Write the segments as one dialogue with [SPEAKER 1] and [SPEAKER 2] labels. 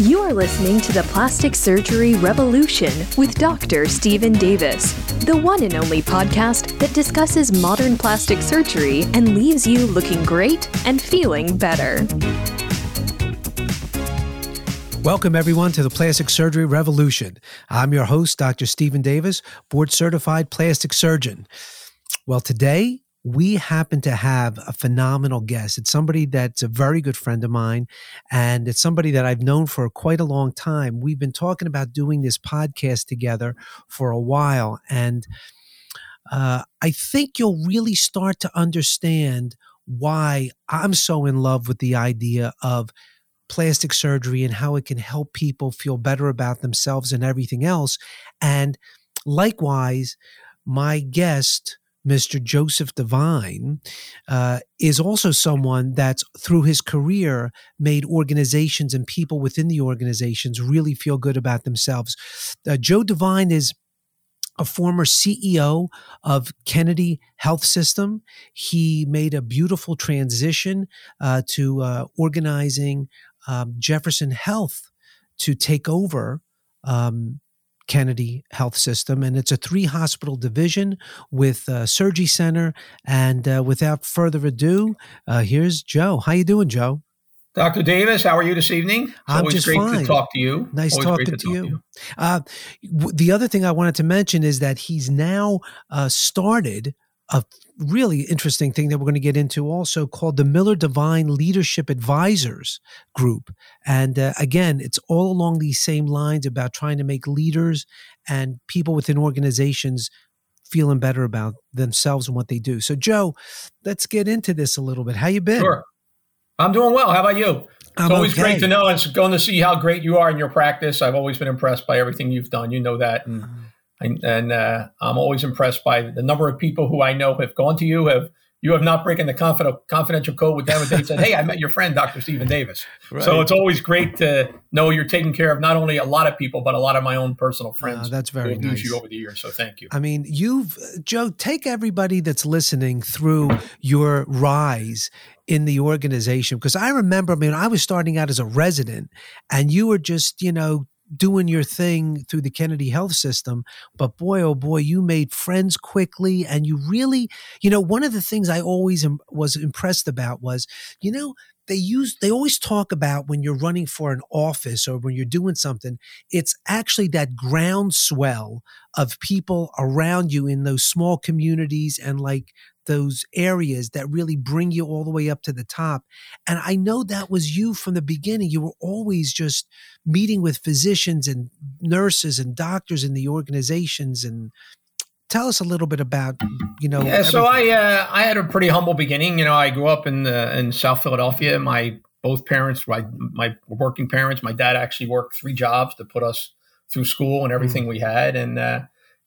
[SPEAKER 1] You are listening to the Plastic Surgery Revolution with Dr. Steven Davis, the one and only podcast that discusses modern plastic surgery and leaves you looking great and feeling better.
[SPEAKER 2] Welcome, everyone, to the Plastic Surgery Revolution. I'm your host, Dr. Steven Davis, board certified plastic surgeon. Well, today we happen to have a phenomenal guest. It's somebody that's a very good friend of mine, and it's somebody that I've known for quite a long time. We've been talking about doing this podcast together for a while, and uh, I think you'll really start to understand why I'm so in love with the idea of plastic surgery and how it can help people feel better about themselves and everything else. And likewise, my guest, Mr. Joseph Devine, uh, is also someone that's through his career made organizations and people within the organizations really feel good about themselves. Uh, Joe Devine is a former CEO of Kennedy Health System. He made a beautiful transition uh, to uh, organizing um, Jefferson Health to take over um, Kennedy Health System, and it's a three hospital division with a surgery center. And uh, without further ado, uh, here's Joe. How you doing, Joe?
[SPEAKER 3] Dr. Davis, how are you this evening? It's
[SPEAKER 2] I'm
[SPEAKER 3] always
[SPEAKER 2] just
[SPEAKER 3] great
[SPEAKER 2] fine.
[SPEAKER 3] to talk to you.
[SPEAKER 2] Nice
[SPEAKER 3] always
[SPEAKER 2] talking
[SPEAKER 3] great
[SPEAKER 2] to,
[SPEAKER 3] talk
[SPEAKER 2] you. Uh, w- the other thing I wanted to mention is that he's now uh, started a really interesting thing that we're going to get into also called the Miller Devine Leadership Advisors Group. And uh, again, it's all along these same lines about trying to make leaders and people within organizations feeling better about themselves and what they do. So, Joe, let's get into this a little bit. How you been?
[SPEAKER 3] Sure. I'm doing well. How about you? It's
[SPEAKER 2] I'm
[SPEAKER 3] always
[SPEAKER 2] okay.
[SPEAKER 3] great to know. It's going to see how great you are in your practice. I've always been impressed by everything you've done. You know that. And, and, and uh, I'm always impressed by the number of people who I know have gone to you, have you have not broken the confid- confidential code with them and they said, Hey, I met your friend, Dr. Steven Davis. So it's always great to know you're taking care of not only a lot of people, but a lot of my own personal friends.
[SPEAKER 2] Ah, that's very nice.
[SPEAKER 3] you over the years. So thank you.
[SPEAKER 2] I mean, you've, Joe, take everybody that's listening through your rise in the organization. Because I remember, I mean, I was starting out as a resident and you were just, you know, doing your thing through the Kennedy Health System. But boy, oh boy, you made friends quickly. And you really, you know, one of the things I always im- was impressed about was, you know, they use they always talk about when you're running for an office or when you're doing something it's actually that groundswell of people around you in those small communities and like those areas that really bring you all the way up to the top and i know that was you from the beginning you were always just meeting with physicians and nurses and doctors in the organizations and tell us a little bit about you know
[SPEAKER 3] Yeah, so
[SPEAKER 2] everything.
[SPEAKER 3] I uh, I had a pretty humble beginning. You know, I grew up in uh, in South Philadelphia. My both parents, my my working parents. My dad actually worked three jobs to put us through school and everything we had, and uh,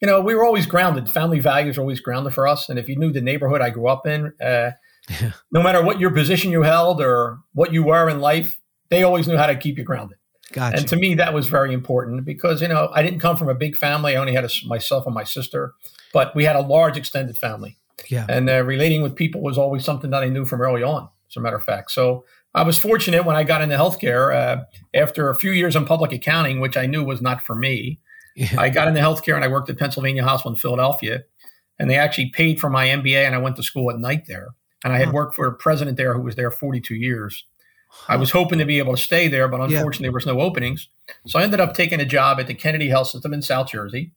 [SPEAKER 3] you know, we were always grounded. Family values are always grounded for us. And if you knew the neighborhood I grew up in, uh,
[SPEAKER 2] Yeah.
[SPEAKER 3] no matter what your position you held or what you were in life, they always knew how to keep you grounded.
[SPEAKER 2] gotcha
[SPEAKER 3] And to me, that was very important because, you know, I didn't come from a big family. I only had a, myself and my sister, but we had a large extended family.
[SPEAKER 2] yeah
[SPEAKER 3] And uh, relating with people was always something that I knew from early on, as a matter of fact. So I was fortunate when I got into healthcare uh, after a few years in public accounting, which I knew was not for me.
[SPEAKER 2] Yeah
[SPEAKER 3] I got into healthcare and I worked at Pennsylvania Hospital in Philadelphia. And they actually paid for my MBA and I went to school at night there. And I had
[SPEAKER 2] Huh.
[SPEAKER 3] worked for a president there who was there 42 years. I was hoping to be able to stay there, but
[SPEAKER 2] Yeah.
[SPEAKER 3] unfortunately, there was no openings. So I ended up taking a job at the Kennedy Health System in South Jersey.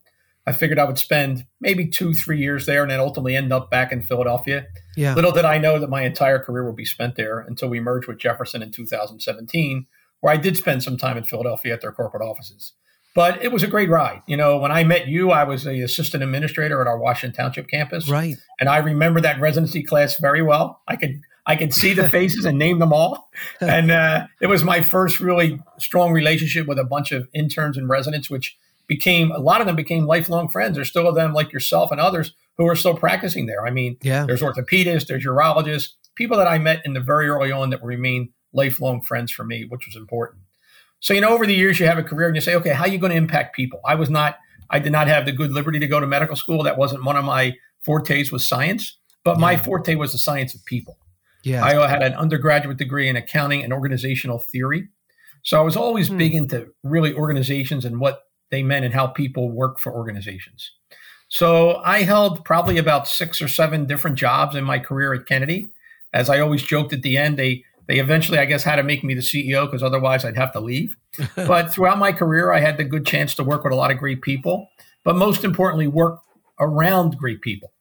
[SPEAKER 3] I figured I would spend maybe two, three years there and then ultimately end up back in Philadelphia.
[SPEAKER 2] yeah
[SPEAKER 3] Little did I know that my entire career would be spent there until we merged with Jefferson in 2017, where I did spend some time in Philadelphia at their corporate offices. But it was a great ride. You know, when I met you, I was the assistant administrator at our Washington Township campus
[SPEAKER 2] right
[SPEAKER 3] and I remember that residency class very well. I could I could see the faces and name them all, and uh, it was my first really strong relationship with a bunch of interns and residents, which became a lot of them became lifelong friends. There's still of them like yourself and others who are still practicing there. I mean,
[SPEAKER 2] yeah
[SPEAKER 3] there's orthopedists, there's urologists, people that I met in the very early on that remain lifelong friends for me, which was important. So you know, over the years, you have a career and you say, okay, how are you going to impact people? I was not, I did not have the good liberty to go to medical school. That wasn't one of my fortes was science, but my
[SPEAKER 2] Yeah.
[SPEAKER 3] forte was the science of people.
[SPEAKER 2] yeah
[SPEAKER 3] I had an undergraduate degree in accounting and organizational theory. So I was always mm. big into really organizations and what they meant and how people work for organizations. So I held probably about six or seven different jobs in my career at Kennedy. As I always joked at the end, they they eventually, I guess, had to make me the CEO because otherwise I'd have to leave. but throughout my career, I had the good chance to work with a lot of great people, but most importantly, work around great people.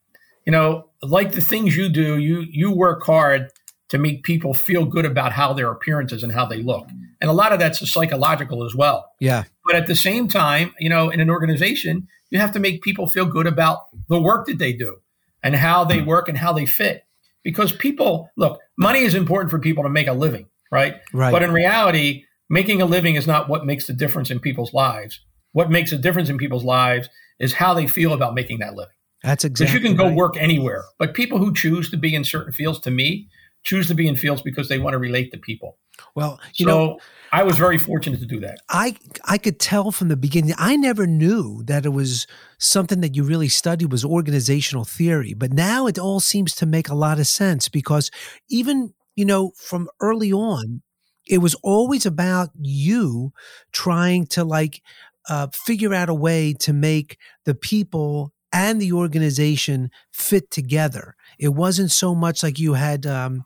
[SPEAKER 3] You know, like the things you do, you you work hard to make people feel good about how their appearances and how they look. And a lot of that's psychological as well.
[SPEAKER 2] Yeah.
[SPEAKER 3] But at the same time, you know, in an organization, you have to make people feel good about the work that they do and how they hmm. work and how they fit. Because people, look, money is important for people to make a living, right?
[SPEAKER 2] Right.
[SPEAKER 3] But in reality, making a living is not what makes the difference in people's lives. What makes a difference in people's lives is how they feel about making that living.
[SPEAKER 2] That's exactly.
[SPEAKER 3] Because you can go
[SPEAKER 2] right.
[SPEAKER 3] work anywhere, but people who choose to be in certain fields, to me, choose to be in fields because they want to relate to people.
[SPEAKER 2] Well, you
[SPEAKER 3] so
[SPEAKER 2] know,
[SPEAKER 3] I was very fortunate to do that.
[SPEAKER 2] I I could tell from the beginning. I never knew that it was something that you really studied was organizational theory, but now it all seems to make a lot of sense because even you know from early on, it was always about you trying to like uh, figure out a way to make the people and the organization fit together. It wasn't so much like you had, um,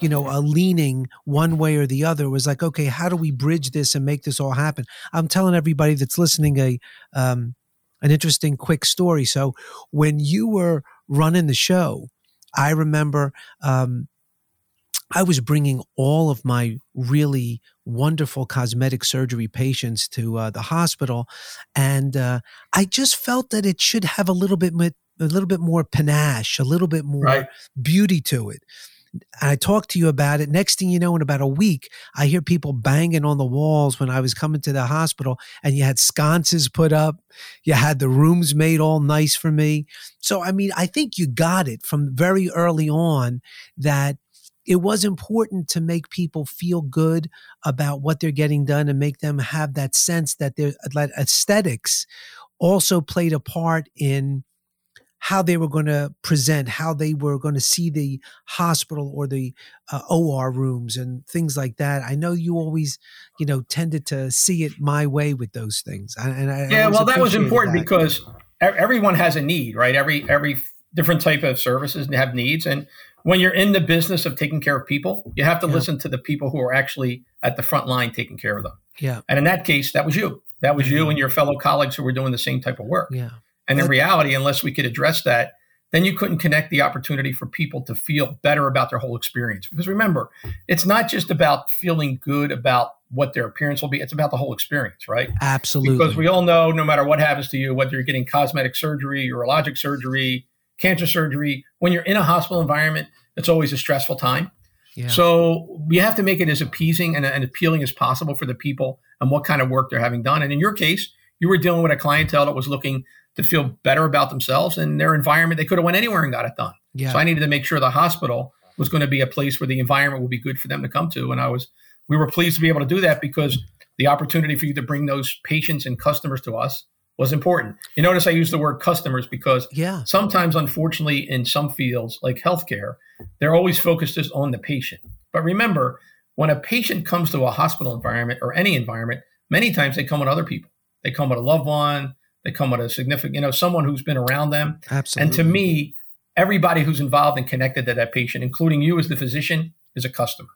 [SPEAKER 2] you know, a leaning one way or the other. It was like, okay, how do we bridge this and make this all happen? I'm telling everybody that's listening a um, an interesting quick story. So when you were running the show, I remember um, I was bringing all of my really wonderful cosmetic surgery patients to uh, the hospital, and uh, I just felt that it should have a little bit a little bit more panache, a little bit more
[SPEAKER 3] right.
[SPEAKER 2] beauty to it. I talked to you about it. Next thing you know, in about a week, I hear people banging on the walls when I was coming to the hospital, and you had sconces put up. You had the rooms made all nice for me. So, I mean, I think you got it from very early on that it was important to make people feel good about what they're getting done and make them have that sense that their that aesthetics also played a part in how they were going to present, how they were going to see the hospital or the uh, OR rooms and things like that. I know you always, you know, tended to see it my way with those things. And I,
[SPEAKER 3] yeah, well, that was important
[SPEAKER 2] that.
[SPEAKER 3] because everyone has a need, right? Every every different type of services have needs, and when you're in the business of taking care of people, you have to yeah. listen to the people who are actually at the front line taking care of them.
[SPEAKER 2] Yeah.
[SPEAKER 3] And in that case, that was you. That was mm-hmm. you and your fellow colleagues who were doing the same type of work.
[SPEAKER 2] Yeah.
[SPEAKER 3] And in reality, unless we could address that, then you couldn't connect the opportunity for people to feel better about their whole experience. Because remember, it's not just about feeling good about what their appearance will be, it's about the whole experience, right?
[SPEAKER 2] Absolutely.
[SPEAKER 3] Because we all know no matter what happens to you, whether you're getting cosmetic surgery, urologic surgery, cancer surgery, when you're in a hospital environment, it's always a stressful time. Yeah. So we have to make it as appeasing and, and, appealing as possible for the people and what kind of work they're having done. And in your case, you were dealing with a clientele that was looking to feel better about themselves and their environment. They could have went anywhere and got it done.
[SPEAKER 2] Yeah.
[SPEAKER 3] So I needed to make sure the hospital was going to be a place where the environment would be good for them to come to. And I was, we were pleased to be able to do that because the opportunity for you to bring those patients and customers to us was important. You notice I use the word customers because
[SPEAKER 2] yeah.
[SPEAKER 3] sometimes, unfortunately, in some fields like healthcare, they're always focused just on the patient. But remember, when a patient comes to a hospital environment or any environment, many times they come with other people. They come with a loved one, they come with a significant, you know, someone who's been around them.
[SPEAKER 2] Absolutely.
[SPEAKER 3] And to me, everybody who's involved and connected to that patient, including you as the physician, is a customer.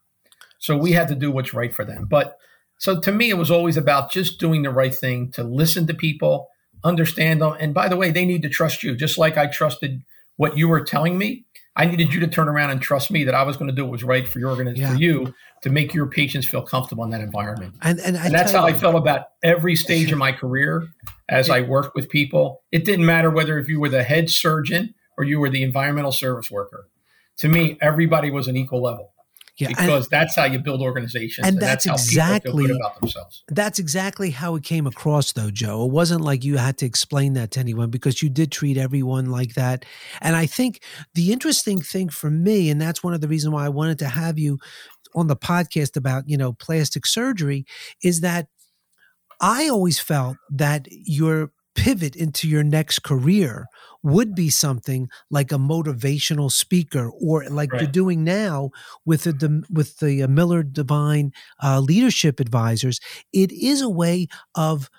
[SPEAKER 3] So we had to do what's right for them. But so to me, it was always about just doing the right thing to listen to people understand them. And by the way, they need to trust you, just like I trusted what you were telling me. I needed you to turn around and trust me that I was going to do what was right for your organization, yeah. for you to make your patients feel comfortable in that environment.
[SPEAKER 2] And, and,
[SPEAKER 3] and that's how you, I felt about every stage of my career as I worked with people. It didn't matter whether if you were the head surgeon or you were the environmental service worker. To me, everybody was an equal level. Yeah, because and, that's how you build organizations,
[SPEAKER 2] and, and that's, that's, exactly
[SPEAKER 3] about themselves.
[SPEAKER 2] That's exactly how it came across, though, Joe. It wasn't like you had to explain that to anyone because you did treat everyone like that. And I think the interesting thing for me, and that's one of the reasons why I wanted to have you on the podcast about you know plastic surgery, is that I always felt that your pivot into your next career would be something like a motivational speaker or like right. you're doing now with the with the uh, Miller Devine uh, leadership advisors it is a way of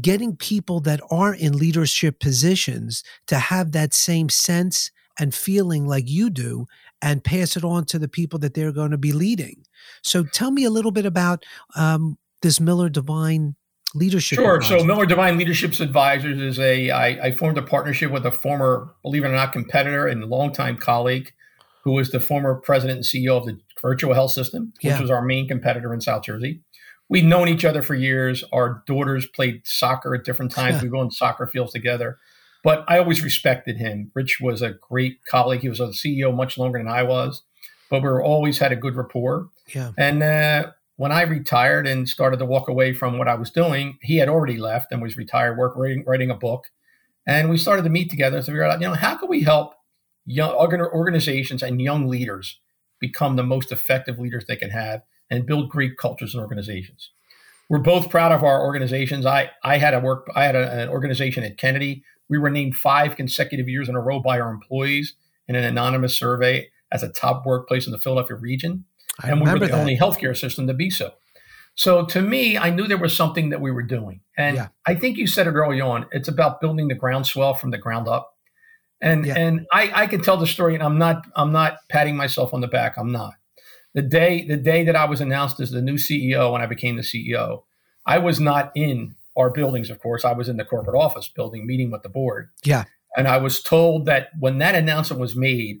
[SPEAKER 2] getting people that are in leadership positions to have that same sense and feeling like you do and pass it on to the people that they're going to be leading so tell me a little bit about um, this Miller Devine leadership
[SPEAKER 3] sure advisors. so miller Devine leaderships advisors is a I, I formed a partnership with a former believe it or not competitor and longtime colleague who was the former president and ceo of the Virtua health system which yeah. was our main competitor in south jersey. We'd known each other for years. Our daughters played soccer at different times. We go on soccer fields together. But i always respected him. Rich was a great colleague. He was a ceo much longer than i was but we were always had a good rapport.
[SPEAKER 2] Yeah.
[SPEAKER 3] And uh, when I retired and started to walk away from what I was doing, he had already left and was retired, work writing, writing a book. And we started to meet together to figure out, you know, how can we help young organizations and young leaders become the most effective leaders they can have and build great cultures and organizations. We're both proud of our organizations. I, I had a work I had a, an organization at Kennedy. We were named five consecutive years in a row by our employees in an anonymous survey as a top workplace in the Philadelphia region. I and we were the that. only healthcare system to be so. So to me, I knew there was something that we were doing. And yeah. I think you said it early on. It's about building the groundswell from the ground up. And yeah. and I, I can tell the story, and I'm not I'm not patting myself on the back. I'm not. The day the day that I was announced as the new CEO when I became the CEO, I was not in our buildings, of course. I was in the corporate office building, meeting with the board.
[SPEAKER 2] Yeah.
[SPEAKER 3] And I was told that when that announcement was made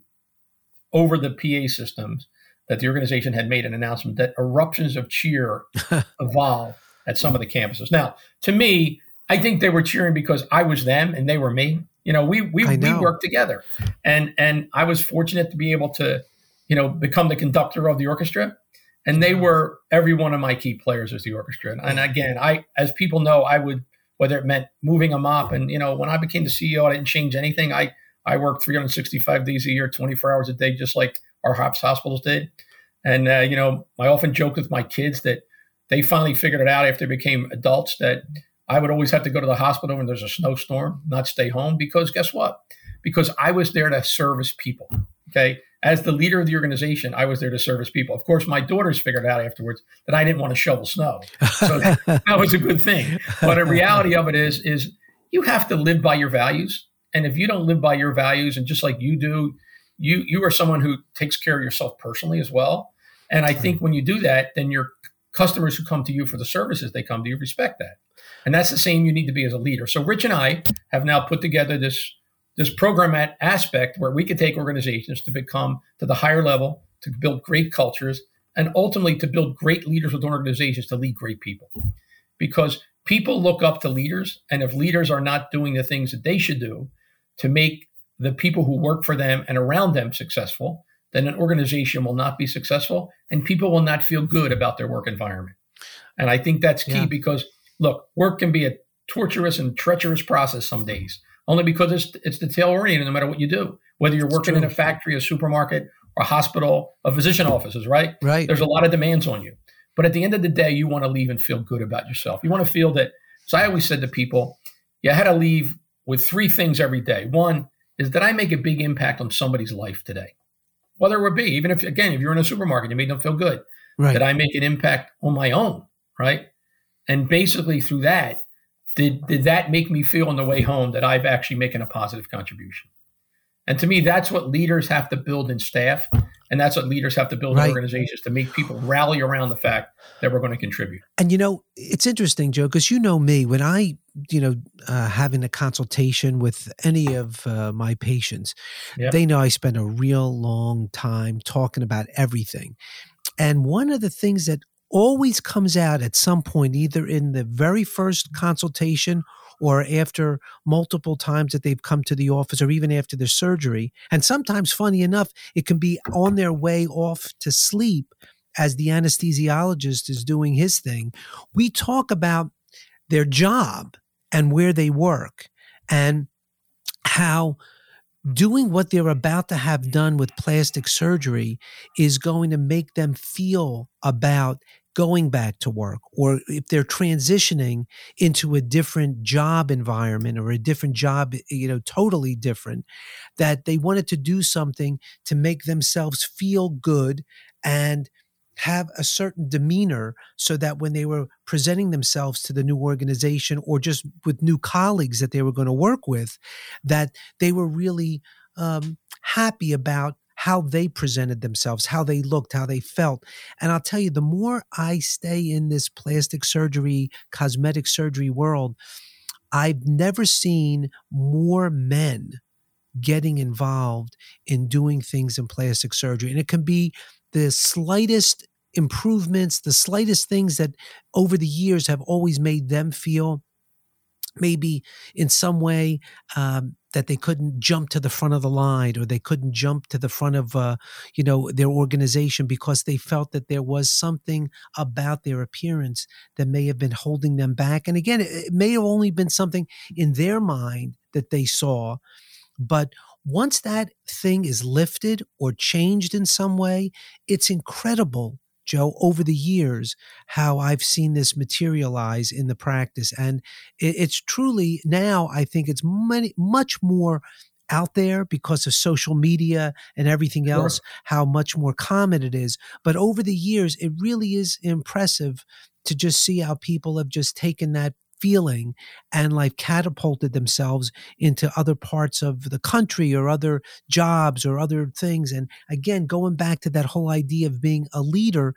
[SPEAKER 3] over the PA systems, that the organization had made an announcement that eruptions of cheer evolved at some of the campuses. Now, to me, I think they were cheering because I was them and they were me. You know, we we, we worked together, and and I was fortunate to be able to, you know, become the conductor of the orchestra, and they mm-hmm. were every one of my key players as the orchestra. And, and again, I as people know, I would whether it meant moving them up, and you know, when I became the CEO, I didn't change anything. I I worked 365 days a year, 24 hours a day, just like our HOPS hospitals did. And, uh, you know, I often joke with my kids that they finally figured it out after they became adults that I would always have to go to the hospital when there's a snowstorm, not stay home. Because guess what? Because I was there to service people. Okay. As the leader of the organization, I was there to service people. Of course, my daughters figured out afterwards that I didn't want to shovel snow. So that, that was a good thing. But the reality of it is, is you have to live by your values. And if you don't live by your values and just like you do, you you are someone who takes care of yourself personally as well. And I think when you do that, then your customers who come to you for the services they come to you respect that. And that's the same you need to be as a leader. So Rich and I have now put together this this program at aspect where we can take organizations to become to the higher level, to build great cultures, and ultimately to build great leaders within organizations to lead great people. Because people look up to leaders, and if leaders are not doing the things that they should do to make the people who work for them and around them successful, then an organization will not be successful and people will not feel good about their work environment. And I think that's key yeah. because look, work can be a torturous and treacherous process some days, only because it's it's detail oriented no matter what you do. Whether you're working in a factory, a supermarket, or a hospital, a physician offices, right?
[SPEAKER 2] Right.
[SPEAKER 3] There's a lot of demands on you. But at the end of the day, you want to leave and feel good about yourself. You want to feel that. So I always said to people, you had to leave with three things every day. One, is that I make a big impact on somebody's life today? Whether it would be, even if, again, if you're in a supermarket, you made them feel good, right. that I make an impact on my own, right? And basically through that, did, did that make me feel on the way home that I've actually making a positive contribution? And to me, that's what leaders have to build in staff. And that's what leaders have to build right. organizations to make people rally around the fact that we're going to contribute.
[SPEAKER 2] And you know, it's interesting, Joe, because you know me, when I you know, uh, having a consultation with any of uh, my patients, yep. they know I spend a real long time talking about everything. And one of the things that always comes out at some point, either in the very first consultation or after multiple times that they've come to the office or even after their surgery, and sometimes, funny enough, it can be on their way off to sleep as the anesthesiologist is doing his thing. We talk about their job and where they work and how doing what they're about to have done with plastic surgery is going to make them feel about going back to work or if they're transitioning into a different job environment or a different job you know totally different that they wanted to do something to make themselves feel good and have a certain demeanor so that when they were presenting themselves to the new organization or just with new colleagues that they were going to work with that they were really um, happy about how they presented themselves, how they looked, how they felt. And I'll tell you, the more I stay in this plastic surgery, cosmetic surgery world, I've never seen more men getting involved in doing things in plastic surgery. And it can be the slightest improvements, the slightest things that over the years have always made them feel maybe in some way um, that they couldn't jump to the front of the line or they couldn't jump to the front of uh, you know their organization because they felt that there was something about their appearance that may have been holding them back. And again it may have only been something in their mind that they saw but once that thing is lifted or changed in some way it's incredible Joe, over the years, how I've seen this materialize in the practice. And it, it's truly now, I think it's many, much more out there because of social media and everything else, sure. how much more common it is. But over the years, it really is impressive to just see how people have just taken that feeling and like catapulted themselves into other parts of the country or other jobs or other things. And again, going back to that whole idea of being a leader,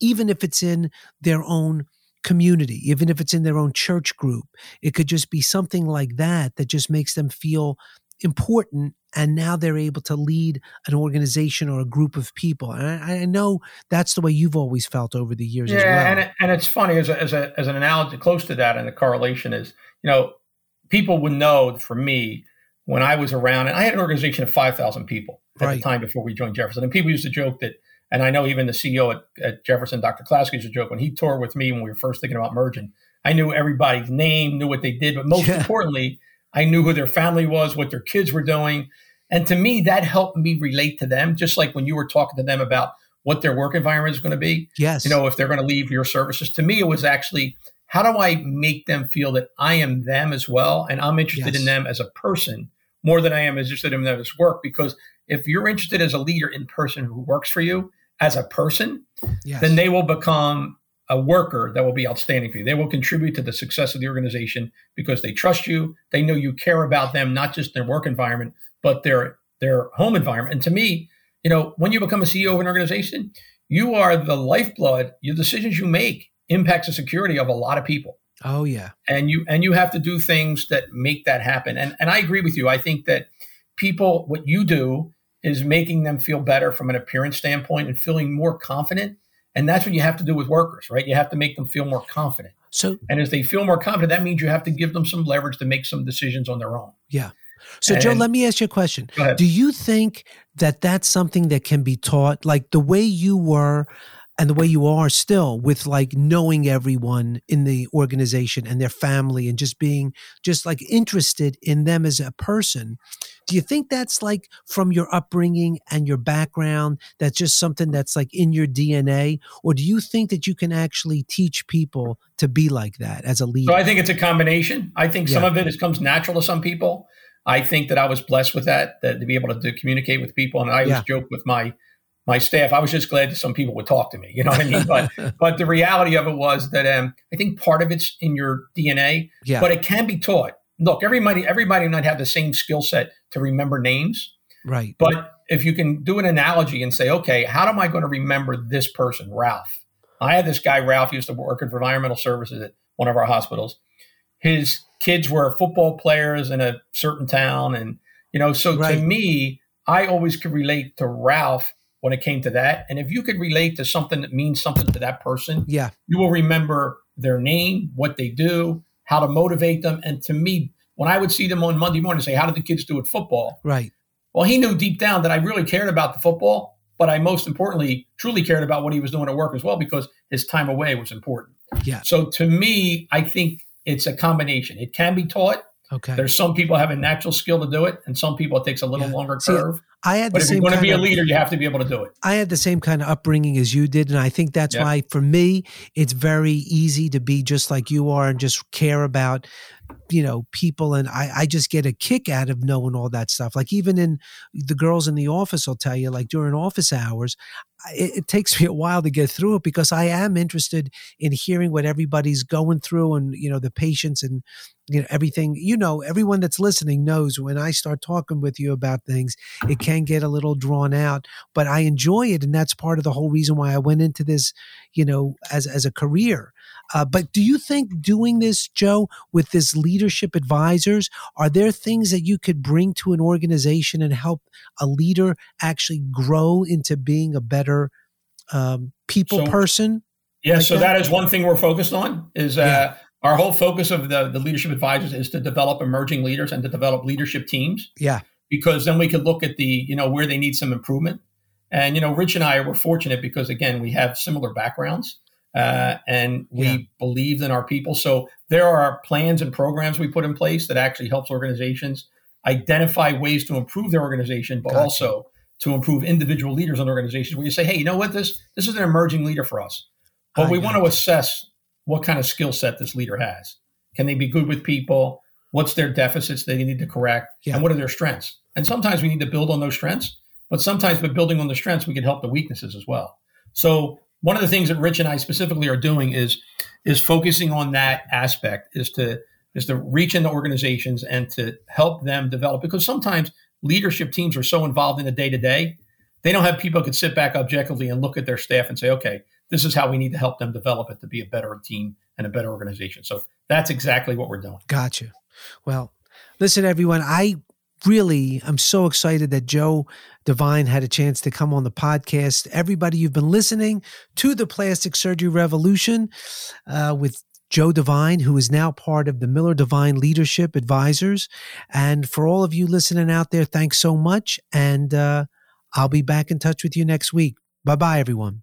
[SPEAKER 2] even if it's in their own community, even if it's in their own church group, it could just be something like that that just makes them feel important and now they're able to lead an organization or a group of people. And I, I know that's the way you've always felt over the years.
[SPEAKER 3] Yeah,
[SPEAKER 2] well.
[SPEAKER 3] and it, and it's funny as a, as a, as an analogy close to that, and the correlation is, you know, people would know for me when I was around, and I had an organization of five thousand people at right. the time before we joined Jefferson, and people used to joke that. And I know even the CEO at, at Jefferson, Dr. Klasko, used to joke when he toured with me when we were first thinking about merging. I knew everybody's name, knew what they did, but most yeah. importantly, I knew who their family was, what their kids were doing. And to me, that helped me relate to them, just like when you were talking to them about what their work environment is going to be.
[SPEAKER 2] Yes.
[SPEAKER 3] You know, if they're going to leave your services. To me, it was actually how do I make them feel that I am them as well? And I'm interested yes. in them as a person more than I am interested in them as work. Because if you're interested as a leader in person who works for you as a person, yes. then they will become a worker that will be outstanding for you. They will contribute to the success of the organization because they trust you. They know you care about them, not just their work environment, but their their home environment. And to me, you know, when you become a CEO of an organization, you are the lifeblood. Your decisions you make impacts the security of a lot of people.
[SPEAKER 2] Oh yeah.
[SPEAKER 3] And you and you have to do things that make that happen. And and I agree with you. I think that people what you do is making them feel better from an appearance standpoint and feeling more confident. And that's what you have to do with workers, right? You have to make them feel more confident.
[SPEAKER 2] So
[SPEAKER 3] and as they feel more confident, that means you have to give them some leverage to make some decisions on their own.
[SPEAKER 2] Yeah. So, and, Joe, let me ask you a question. Do you think that that's something that can be taught? Like the way you were and the way you are still with like knowing everyone in the organization and their family and just being just like interested in them as a person. Do you think that's like from your upbringing and your background? That's just something that's like in your DNA? Or do you think that you can actually teach people to be like that as a leader?
[SPEAKER 3] So I think it's a combination. I think some of it is, comes natural to some people. I think that I was blessed with that, that to be able to, to communicate with people. And I always yeah. joke with my my staff. I was just glad that some people would talk to me. You know what I mean? But but the reality of it was that um, I think part of it's in your DNA, yeah. but it can be taught. Look, everybody everybody might have the same skill set to remember names,
[SPEAKER 2] right?
[SPEAKER 3] But if you can do an analogy and say, okay, how am I going to remember this person, Ralph? I had this guy, Ralph, used to work in environmental services at one of our hospitals. His kids were football players in a certain town. And, you know, so right. to me, I always could relate to Ralph when it came to that. And if you could relate to something that means something to that person,
[SPEAKER 2] yeah,
[SPEAKER 3] you will remember their name, what they do, how to motivate them. And to me, when I would see them on Monday morning and say, How did the kids do at football?
[SPEAKER 2] Right.
[SPEAKER 3] Well, he knew deep down that I really cared about the football, but I most importantly truly cared about what he was doing at work as well because his time away was important.
[SPEAKER 2] Yeah.
[SPEAKER 3] So to me, I think it's a combination. It can be taught.
[SPEAKER 2] Okay.
[SPEAKER 3] There's some people have a natural skill to do it, and some people it takes a little yeah. longer
[SPEAKER 2] See,
[SPEAKER 3] curve.
[SPEAKER 2] I had
[SPEAKER 3] but
[SPEAKER 2] the
[SPEAKER 3] if
[SPEAKER 2] same.
[SPEAKER 3] you're going to be a
[SPEAKER 2] of,
[SPEAKER 3] leader, you have to be able to do it.
[SPEAKER 2] I had the same kind of upbringing as you did, and I think that's
[SPEAKER 3] Yeah.
[SPEAKER 2] why, for me, it's very easy to be just like you are and just care about, you know, people. And I, I just get a kick out of knowing all that stuff. Like even in the girls in the office, I'll tell you, like during office hours, it, it takes me a while to get through it because I am interested in hearing what everybody's going through and you know the patients and you know everything. You know, everyone that's listening knows when I start talking with you about things, it can get a little drawn out, but I enjoy it, and that's part of the whole reason why I went into this, you know, as as a career. Uh, but do you think doing this, Joe, with this leadership advisors, are there things that you could bring to an organization and help a leader actually grow into being a better um, people
[SPEAKER 3] So-
[SPEAKER 2] person?
[SPEAKER 3] Yeah,
[SPEAKER 2] Like
[SPEAKER 3] so
[SPEAKER 2] that?
[SPEAKER 3] that is one thing we're focused on. Is uh,
[SPEAKER 2] Yeah.
[SPEAKER 3] our whole focus of the the leadership advisors is to develop emerging leaders and to develop leadership teams.
[SPEAKER 2] Yeah,
[SPEAKER 3] because then we could look at the you know where they need some improvement. And you know rich and i were fortunate because again we have similar backgrounds uh, and we
[SPEAKER 2] Yeah.
[SPEAKER 3] believed in our people. So there are plans and programs we put in place that actually helps organizations identify ways to improve their organization but
[SPEAKER 2] Gotcha.
[SPEAKER 3] also to improve individual leaders in organizations where you say hey you know what? This this is an emerging leader for us. But
[SPEAKER 2] I
[SPEAKER 3] we want to assess what kind of skill set this leader has. Can they be good with people what's their deficits they need to correct?
[SPEAKER 2] Yeah.
[SPEAKER 3] and what are their strengths? And sometimes we need to build on those strengths but sometimes by building on the strengths we can help the weaknesses as well. So one of the things that rich and i specifically are doing is is focusing on that aspect is to is to reach into organizations and to help them develop because sometimes leadership teams are so involved in the day to day they don't have people who can sit back objectively and look at their staff and say okay this is how we need to help them develop it to be a better team and a better organization. So that's exactly what we're doing.
[SPEAKER 2] Gotcha. Well, listen, everyone. I really am so excited that Joe Devine had a chance to come on the podcast. Everybody, you've been listening to the Plastic Surgery Revolution uh, with Joe Devine, who is now part of the Miller Devine Leadership Advisors. And for all of you listening out there, thanks so much. And uh, I'll be back in touch with you next week. Bye bye, everyone.